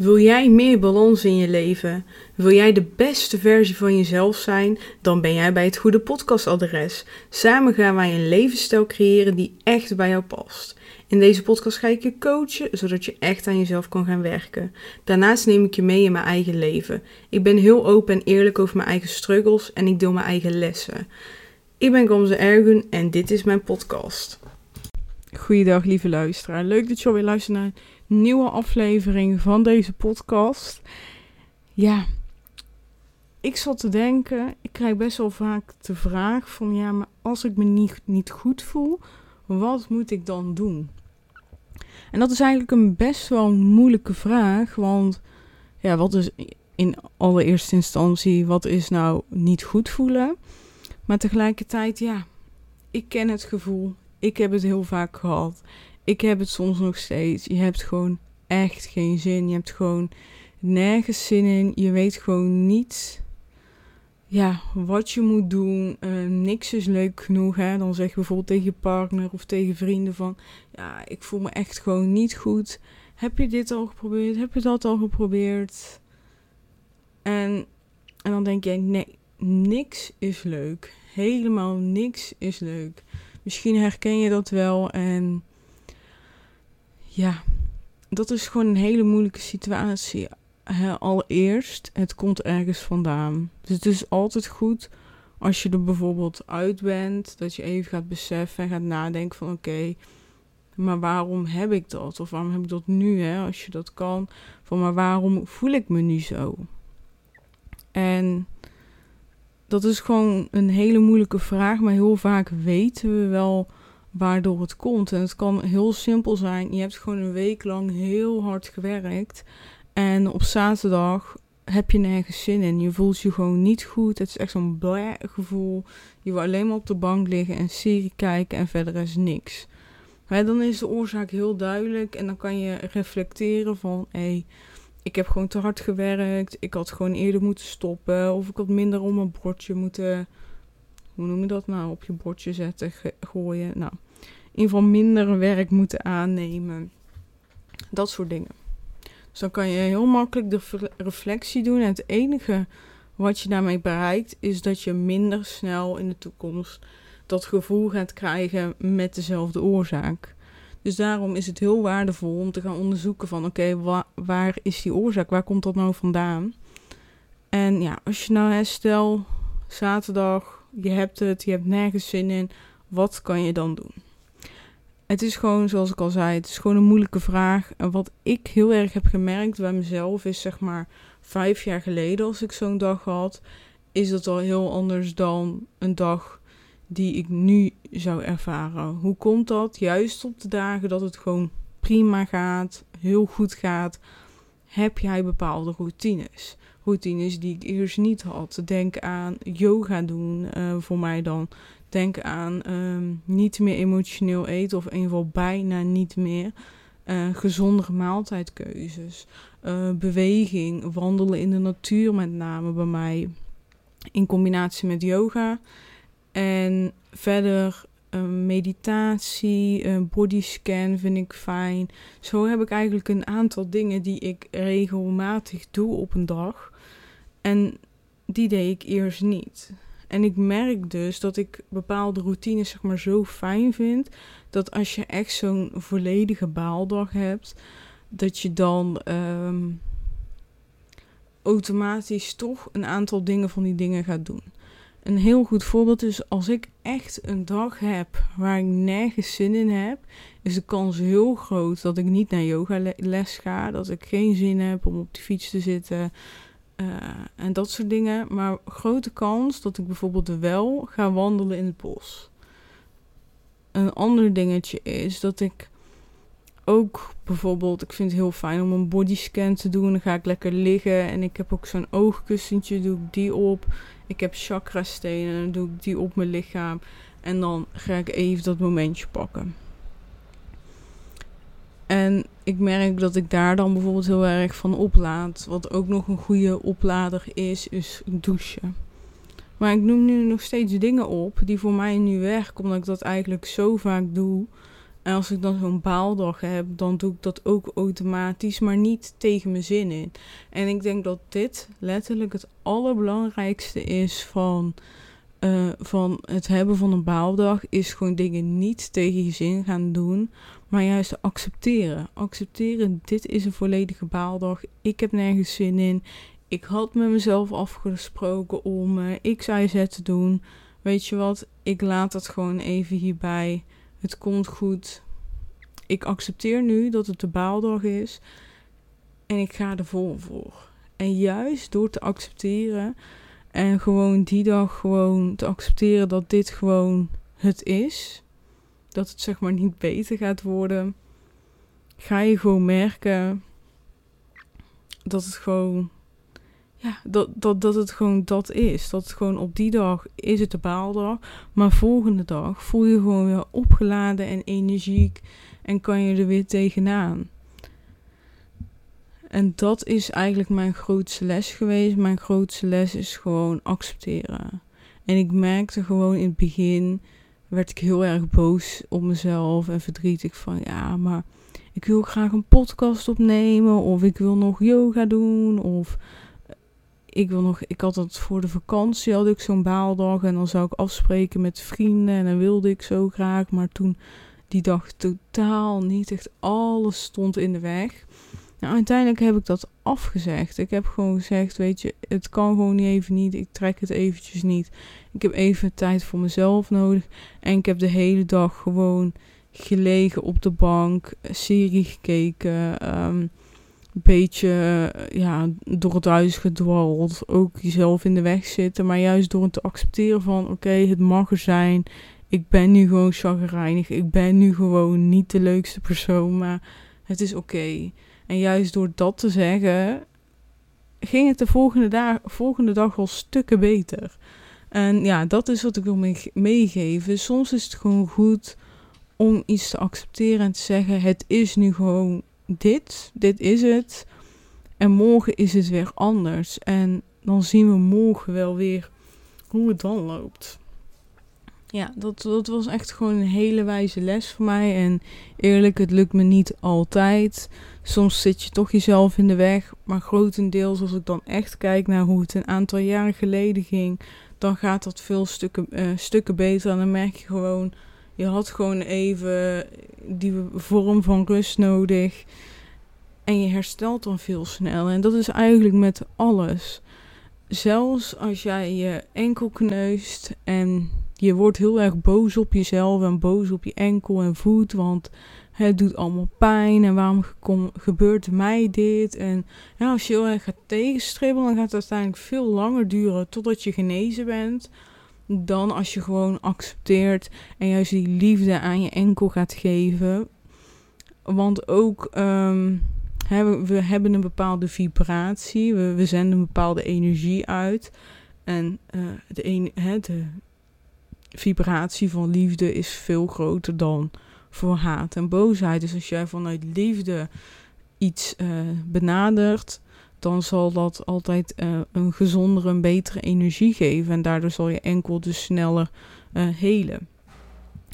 Wil jij meer balans in je leven? Wil jij de beste versie van jezelf zijn? Dan ben jij bij het goede podcastadres. Samen gaan wij een levensstijl creëren die echt bij jou past. In deze podcast ga ik je coachen, zodat je echt aan jezelf kan gaan werken. Daarnaast neem ik je mee in mijn eigen leven. Ik ben heel open en eerlijk over mijn eigen struggles en ik deel mijn eigen lessen. Ik ben Gamze Ergun en dit is mijn podcast. Goeiedag lieve luisteraar. Leuk dat je alweer luistert naar nieuwe aflevering van deze podcast. Ja, ik zat te denken, ik krijg best wel vaak de vraag van ja, maar als ik me niet, niet goed voel, wat moet ik dan doen? En dat is eigenlijk een best wel moeilijke vraag, want ja, wat is in allereerste instantie, wat is nou niet goed voelen? Maar tegelijkertijd, ja, ik ken het gevoel, ik heb het heel vaak gehad. Ik heb het soms nog steeds. Je hebt gewoon echt geen zin. Je hebt gewoon nergens zin in. Je weet gewoon niet ja, wat je moet doen. Uh, niks is leuk genoeg. Hè? Dan zeg je bijvoorbeeld tegen je partner of tegen vrienden van... Ja, ik voel me echt gewoon niet goed. Heb je dit al geprobeerd? Heb je dat al geprobeerd? En, en dan denk jij, nee, niks is leuk. Helemaal niks is leuk. Misschien herken je dat wel en ja, dat is gewoon een hele moeilijke situatie. allereerst, het komt ergens vandaan. Dus het is altijd goed als je er bijvoorbeeld uit bent, dat je even gaat beseffen en gaat nadenken van oké, maar waarom heb ik dat? Of waarom heb ik dat nu, hè, als je dat kan? Van maar waarom voel ik me nu zo? En dat is gewoon een hele moeilijke vraag, maar heel vaak weten we wel waardoor het komt. En het kan heel simpel zijn. Je hebt gewoon een week lang heel hard gewerkt. En op zaterdag heb je nergens zin in. Je voelt je gewoon niet goed. Het is echt zo'n blij gevoel. Je wil alleen maar op de bank liggen en serie kijken en verder is niks. Maar dan is de oorzaak heel duidelijk en dan kan je reflecteren van... Hey, ik heb gewoon te hard gewerkt. Ik had gewoon eerder moeten stoppen. Of ik had minder op mijn bordje moeten. Hoe noem je dat nou? Op je bordje zetten, gooien. Nou, ieder geval minder werk moeten aannemen. Dat soort dingen. Dus dan kan je heel makkelijk de reflectie doen. En het enige wat je daarmee bereikt, is dat je minder snel in de toekomst dat gevoel gaat krijgen met dezelfde oorzaak. Dus daarom is het heel waardevol om te gaan onderzoeken van oké, waar is die oorzaak? Waar komt dat nou vandaan? En ja, als je nou herstel zaterdag, je hebt het, je hebt nergens zin in, wat kan je dan doen? Het is gewoon, zoals ik al zei, het is gewoon een moeilijke vraag. En wat ik heel erg heb gemerkt bij mezelf is zeg maar vijf jaar geleden als ik zo'n dag had, is dat al heel anders dan een dag die ik nu zou ervaren. Hoe komt dat? Juist op de dagen dat het gewoon prima gaat, heel goed gaat, heb jij bepaalde routines. Routines die ik eerst niet had. Denk aan yoga doen uh, voor mij dan. Denk aan ehm, niet meer emotioneel eten of in ieder geval bijna niet meer. Uh, gezondere maaltijdkeuzes. Uh, beweging, wandelen in de natuur met name bij mij. In combinatie met yoga. En verder uh, meditatie, een bodyscan vind ik fijn. Zo heb ik eigenlijk een aantal dingen die ik regelmatig doe op een dag. En die deed ik eerst niet. En ik merk dus dat ik bepaalde routines zeg maar zo fijn vind. Dat als je echt zo'n volledige baaldag hebt, dat je dan um, automatisch toch een aantal dingen van die dingen gaat doen. Een heel goed voorbeeld is als ik echt een dag heb waar ik nergens zin in heb, is de kans heel groot dat ik niet naar yogales ga, dat ik geen zin heb om op de fiets te zitten uh, en dat soort dingen. Maar grote kans dat ik bijvoorbeeld wel ga wandelen in het bos. Een ander dingetje is dat ik ook bijvoorbeeld, ik vind het heel fijn om een bodyscan te doen. Dan ga ik lekker liggen en ik heb ook zo'n oogkussentje, doe ik die op. Ik heb chakra stenen doe ik die op mijn lichaam. En dan ga ik even dat momentje pakken. En ik merk dat ik daar dan bijvoorbeeld heel erg van oplaad. Wat ook nog een goede oplader is, is douchen. Maar ik noem nu nog steeds dingen op die voor mij nu werken, omdat ik dat eigenlijk zo vaak doe. En als ik dan zo'n baaldag heb, dan doe ik dat ook automatisch, maar niet tegen mijn zin in. En ik denk dat dit letterlijk het allerbelangrijkste is van, uh, van het hebben van een baaldag, is gewoon dingen niet tegen je zin gaan doen, maar juist accepteren. Accepteren, dit is een volledige baaldag, ik heb nergens zin in. Ik had met mezelf afgesproken om X, Y, Z te doen. Weet je wat, ik laat dat gewoon even hierbij. Het komt goed. Ik accepteer nu dat het de baaldag is. En ik ga er vol voor. En juist door te accepteren en gewoon die dag gewoon te accepteren dat dit gewoon het is. Dat het zeg maar niet beter gaat worden. Ga je gewoon merken dat het gewoon ja, dat, dat, dat het gewoon dat is. Dat het gewoon op die dag is het de baaldag. Maar volgende dag voel je gewoon weer opgeladen en energiek. En kan je er weer tegenaan. En dat is eigenlijk mijn grootste les geweest. Mijn grootste les is gewoon accepteren. En ik merkte gewoon in het begin werd ik heel erg boos op mezelf en verdrietig van ja, maar ik wil graag een podcast opnemen of ik wil nog yoga doen of ik wil nog, ik had het voor de vakantie, had ik zo'n baaldag en dan zou ik afspreken met vrienden en dan wilde ik zo graag, maar toen die dag totaal niet, echt alles stond in de weg. Nou, uiteindelijk heb ik dat afgezegd. Ik heb gewoon gezegd, weet je, het kan gewoon niet even niet, ik trek het eventjes niet. Ik heb even tijd voor mezelf nodig en ik heb de hele dag gewoon gelegen op de bank, serie gekeken, um, beetje ja, door het huis gedwald. Ook jezelf in de weg zitten. Maar juist door het te accepteren van oké, het mag er zijn. Ik ben nu gewoon chagrijnig. Ik ben nu gewoon niet de leukste persoon. Maar het is oké. En juist door dat te zeggen, ging het de volgende, dag, volgende dag al stukken beter. En ja, dat is wat ik wil meegeven. Soms is het gewoon goed om iets te accepteren en te zeggen: het is nu gewoon dit, dit is het. En morgen is het weer anders. En dan zien we morgen wel weer hoe het dan loopt. Ja, dat, dat was echt gewoon een hele wijze les voor mij. En eerlijk, het lukt me niet altijd. Soms zit je toch jezelf in de weg. Maar grotendeels, als ik dan echt kijk naar hoe het een aantal jaren geleden ging, dan gaat dat veel stukken, uh, stukken beter. En dan merk je gewoon je had gewoon even die vorm van rust nodig. En je herstelt dan veel sneller. En dat is eigenlijk met alles. Zelfs als jij je enkel kneust en je wordt heel erg boos op jezelf en boos op je enkel en voet, want het doet allemaal pijn en waarom gebeurt mij dit? En ja, als je heel erg gaat tegenstribbelen, dan gaat het uiteindelijk veel langer duren totdat je genezen bent dan als je gewoon accepteert en juist die liefde aan je enkel gaat geven. Want ook um, we, hebben een bepaalde vibratie, we, we zenden een bepaalde energie uit. En uh, de, een, de vibratie van liefde is veel groter dan voor haat en boosheid. Dus als jij vanuit liefde iets uh, benadert, dan zal dat altijd uh, een gezondere, een betere energie geven. En daardoor zal je enkel dus sneller uh, helen.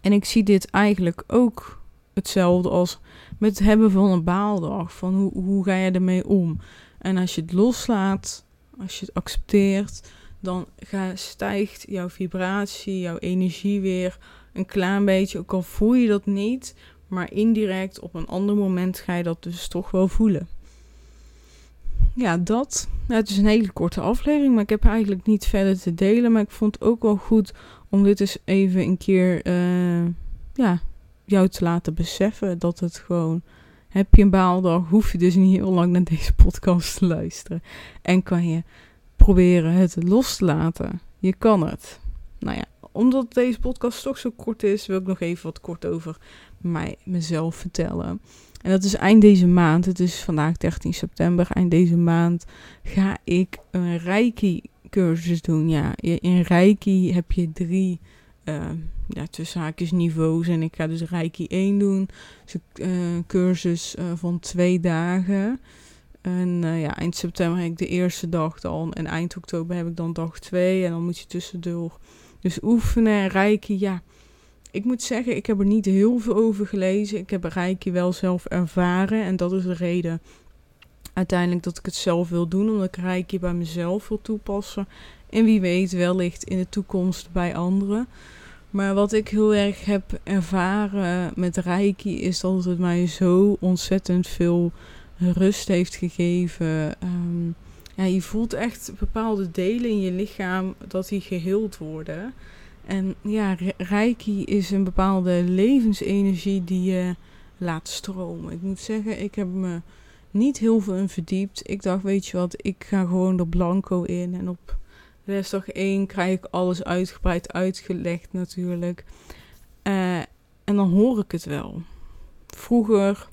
En ik zie dit eigenlijk ook hetzelfde als met het hebben van een baaldag. Van hoe, hoe ga je ermee om? En als je het loslaat, als je het accepteert, dan stijgt jouw vibratie, jouw energie weer een klein beetje. Ook al voel je dat niet, maar indirect op een ander moment ga je dat dus toch wel voelen ja, dat. het is een hele korte aflevering, maar ik heb eigenlijk niet verder te delen. Maar ik vond het ook wel goed om dit eens even een keer uh, ja, jou te laten beseffen. Dat het gewoon, heb je een baaldag, hoef je dus niet heel lang naar deze podcast te luisteren. En kan je proberen het los te laten. Je kan het. Nou ja, omdat deze podcast toch zo kort is, wil ik nog even wat kort over mij, mezelf vertellen. En dat is eind deze maand. Het is vandaag 13 september. Eind deze maand ga ik een Reiki cursus doen. Ja, in Reiki heb je drie uh, ja, tussen haakjes niveaus. En ik ga dus Reiki 1 doen. Dus een uh, cursus uh, van twee dagen. En ja, eind september heb ik de eerste dag dan. En eind oktober heb ik dan dag 2. En dan moet je tussendoor dus oefenen. En Reiki, ja ik moet zeggen, ik heb er niet heel veel over gelezen. Ik heb Reiki wel zelf ervaren. En dat is de reden uiteindelijk dat ik het zelf wil doen. Omdat ik Reiki bij mezelf wil toepassen. En wie weet wellicht in de toekomst bij anderen. Maar wat ik heel erg heb ervaren met Reiki is dat het mij zo ontzettend veel rust heeft gegeven. Ehm, ja, je voelt echt bepaalde delen in je lichaam dat die geheeld worden. En ja, Reiki is een bepaalde levensenergie die je laat stromen. Ik moet zeggen, ik heb me niet heel veel in verdiept. Ik dacht, weet je wat, ik ga gewoon er blanco in. En op lesdag 1 krijg ik alles uitgebreid uitgelegd natuurlijk. Uh, en dan hoor ik het wel. Vroeger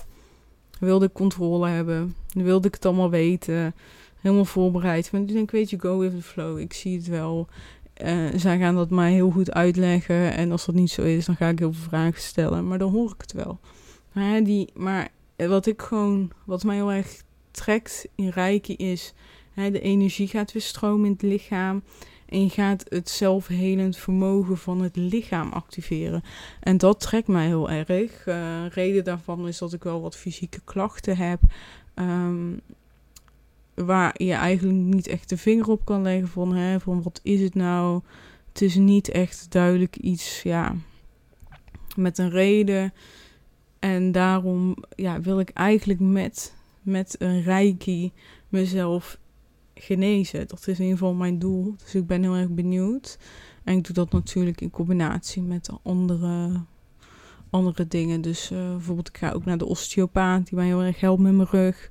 wilde ik controle hebben. Wilde ik het allemaal weten. Helemaal voorbereid. Maar ik denk, weet je, go with the flow. Ik zie het wel. Uh, zij gaan dat mij heel goed uitleggen. En als dat niet zo is, dan ga ik heel veel vragen stellen. Maar dan hoor ik het wel. Maar, die, maar wat ik gewoon, wat mij heel erg trekt in Reiki is, hè, de energie gaat weer stromen in het lichaam. En je gaat het zelfhelend vermogen van het lichaam activeren. En dat trekt mij heel erg. Uh, reden daarvan is dat ik wel wat fysieke klachten heb. Um, waar je eigenlijk niet echt de vinger op kan leggen van, hè, van wat is het nou? Het is niet echt duidelijk iets, ja, met een reden. En daarom ja, wil ik eigenlijk met, met een reiki mezelf genezen. Dat is in ieder geval mijn doel. Dus ik ben heel erg benieuwd. En ik doe dat natuurlijk in combinatie met andere, andere dingen. Dus uh, bijvoorbeeld, ik ga ook naar de osteopaat, die mij heel erg helpt met mijn rug.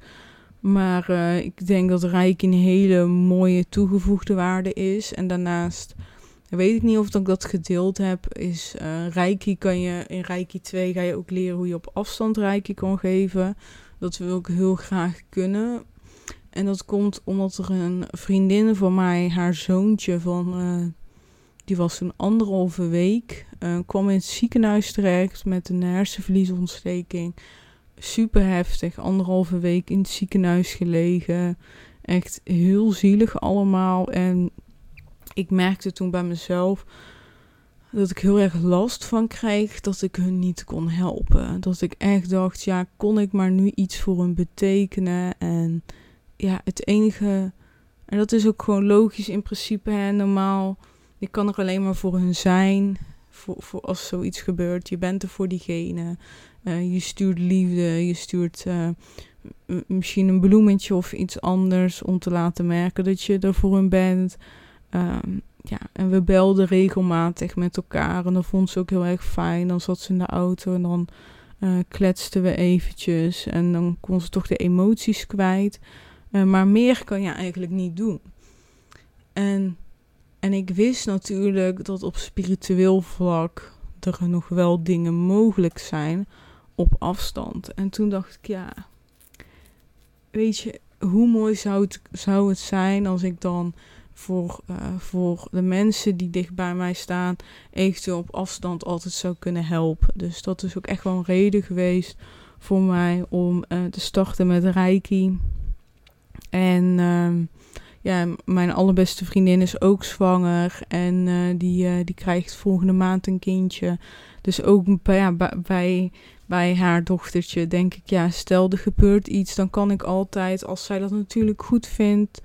Maar uh, ik denk dat Reiki een hele mooie toegevoegde waarde is. En daarnaast weet ik niet of ik dat gedeeld heb. Is uh, Reiki kan je in Reiki 2 ga je ook leren hoe je op afstand Reiki kan geven. Dat wil ik heel graag kunnen. En dat komt omdat er een vriendin van mij, haar zoontje van, uh, die was toen anderhalve week, uh, kwam in het ziekenhuis terecht met een hersenverliesontsteking super heftig. Anderhalve week in het ziekenhuis gelegen. Echt heel zielig allemaal. En ik merkte toen bij mezelf dat ik heel erg last van kreeg dat ik hun niet kon helpen. Dat ik echt dacht, ja, kon ik maar nu iets voor hun betekenen? En ja, het enige. En dat is ook gewoon logisch in principe. Hè, normaal, ik kan er alleen maar voor hun zijn. Voor, voor als zoiets gebeurt. Je bent er voor diegene. Uh, je stuurt liefde, je stuurt uh, misschien een bloemetje of iets anders om te laten merken dat je er voor hen bent. Um, ja, en we belden regelmatig met elkaar en dat vond ze ook heel erg fijn. Dan zat ze in de auto en dan uh, kletsten we eventjes en dan kon ze toch de emoties kwijt. Maar meer kan je eigenlijk niet doen. En, en ik wist natuurlijk dat op spiritueel vlak er nog wel dingen mogelijk zijn op afstand. En toen dacht ik, ja, weet je, hoe mooi zou het, zou het zijn als ik dan voor, uh, voor de mensen die dicht bij mij staan, eventueel op afstand altijd zou kunnen helpen. Dus dat is ook echt wel een reden geweest voor mij om uh, te starten met Reiki. En uh, ja, mijn allerbeste vriendin is ook zwanger en uh, die, die krijgt volgende maand een kindje. Dus ook ja, bij, bij haar dochtertje denk ik, ja, stel er gebeurt iets, dan kan ik altijd, als zij dat natuurlijk goed vindt,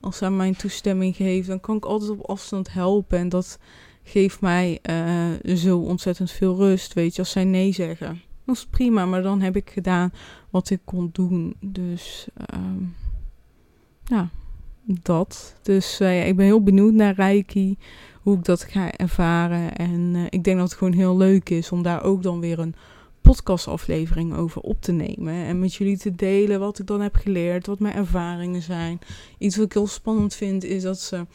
als zij mijn toestemming geeft, dan kan ik altijd op afstand helpen. En dat geeft mij uh, zo ontzettend veel rust, weet je, als zij nee zeggen. Dat is prima, maar dan heb ik gedaan wat ik kon doen. Dus, uh, ja, dat. Dus uh, ja, ik ben heel benieuwd naar Reiki, hoe ik dat ga ervaren. En uh, ik denk dat het gewoon heel leuk is om daar ook dan weer een podcastaflevering over op te nemen. En met jullie te delen wat ik dan heb geleerd, wat mijn ervaringen zijn. Iets wat ik heel spannend vind is dat ze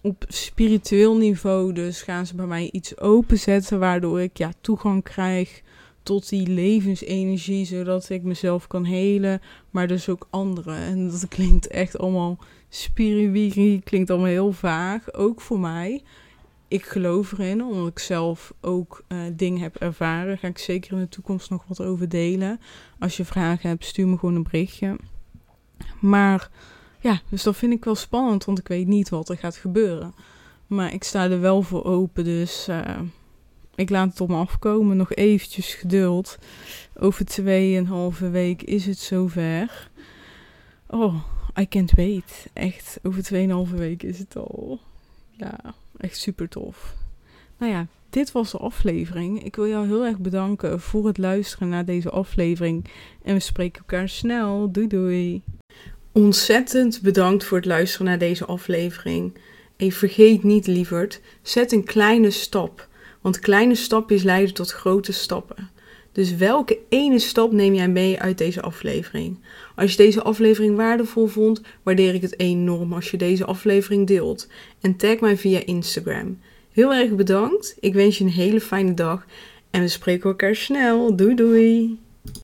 op spiritueel niveau, dus gaan ze bij mij iets openzetten, waardoor ik ja, toegang krijg tot die levensenergie, zodat ik mezelf kan helen, maar dus ook anderen. En dat klinkt echt allemaal spiriwiri, klinkt allemaal heel vaag, ook voor mij ik geloof erin, omdat ik zelf ook uh, dingen heb ervaren. Ga ik zeker in de toekomst nog wat over delen. Als je vragen hebt, stuur me gewoon een berichtje. Maar ja, dus dat vind ik wel spannend, want ik weet niet wat er gaat gebeuren. Maar ik sta er wel voor open, dus uh, ik laat het op me afkomen. Nog eventjes geduld. Over tweeënhalve week is het zover. Oh, I can't wait. Echt, over tweeënhalve week is het al. Ja, echt super tof. Nou ja, dit was de aflevering. Ik wil jou heel erg bedanken voor het luisteren naar deze aflevering. En we spreken elkaar snel. Doei doei. Ontzettend bedankt voor het luisteren naar deze aflevering. En vergeet niet, lieverd, zet een kleine stap. Want kleine stapjes leiden tot grote stappen. Dus welke ene stap neem jij mee uit deze aflevering? Als je deze aflevering waardevol vond, waardeer ik het enorm als je deze aflevering deelt. En tag mij via Instagram. Heel erg bedankt. Ik wens je een hele fijne dag. En we spreken elkaar snel. Doei doei.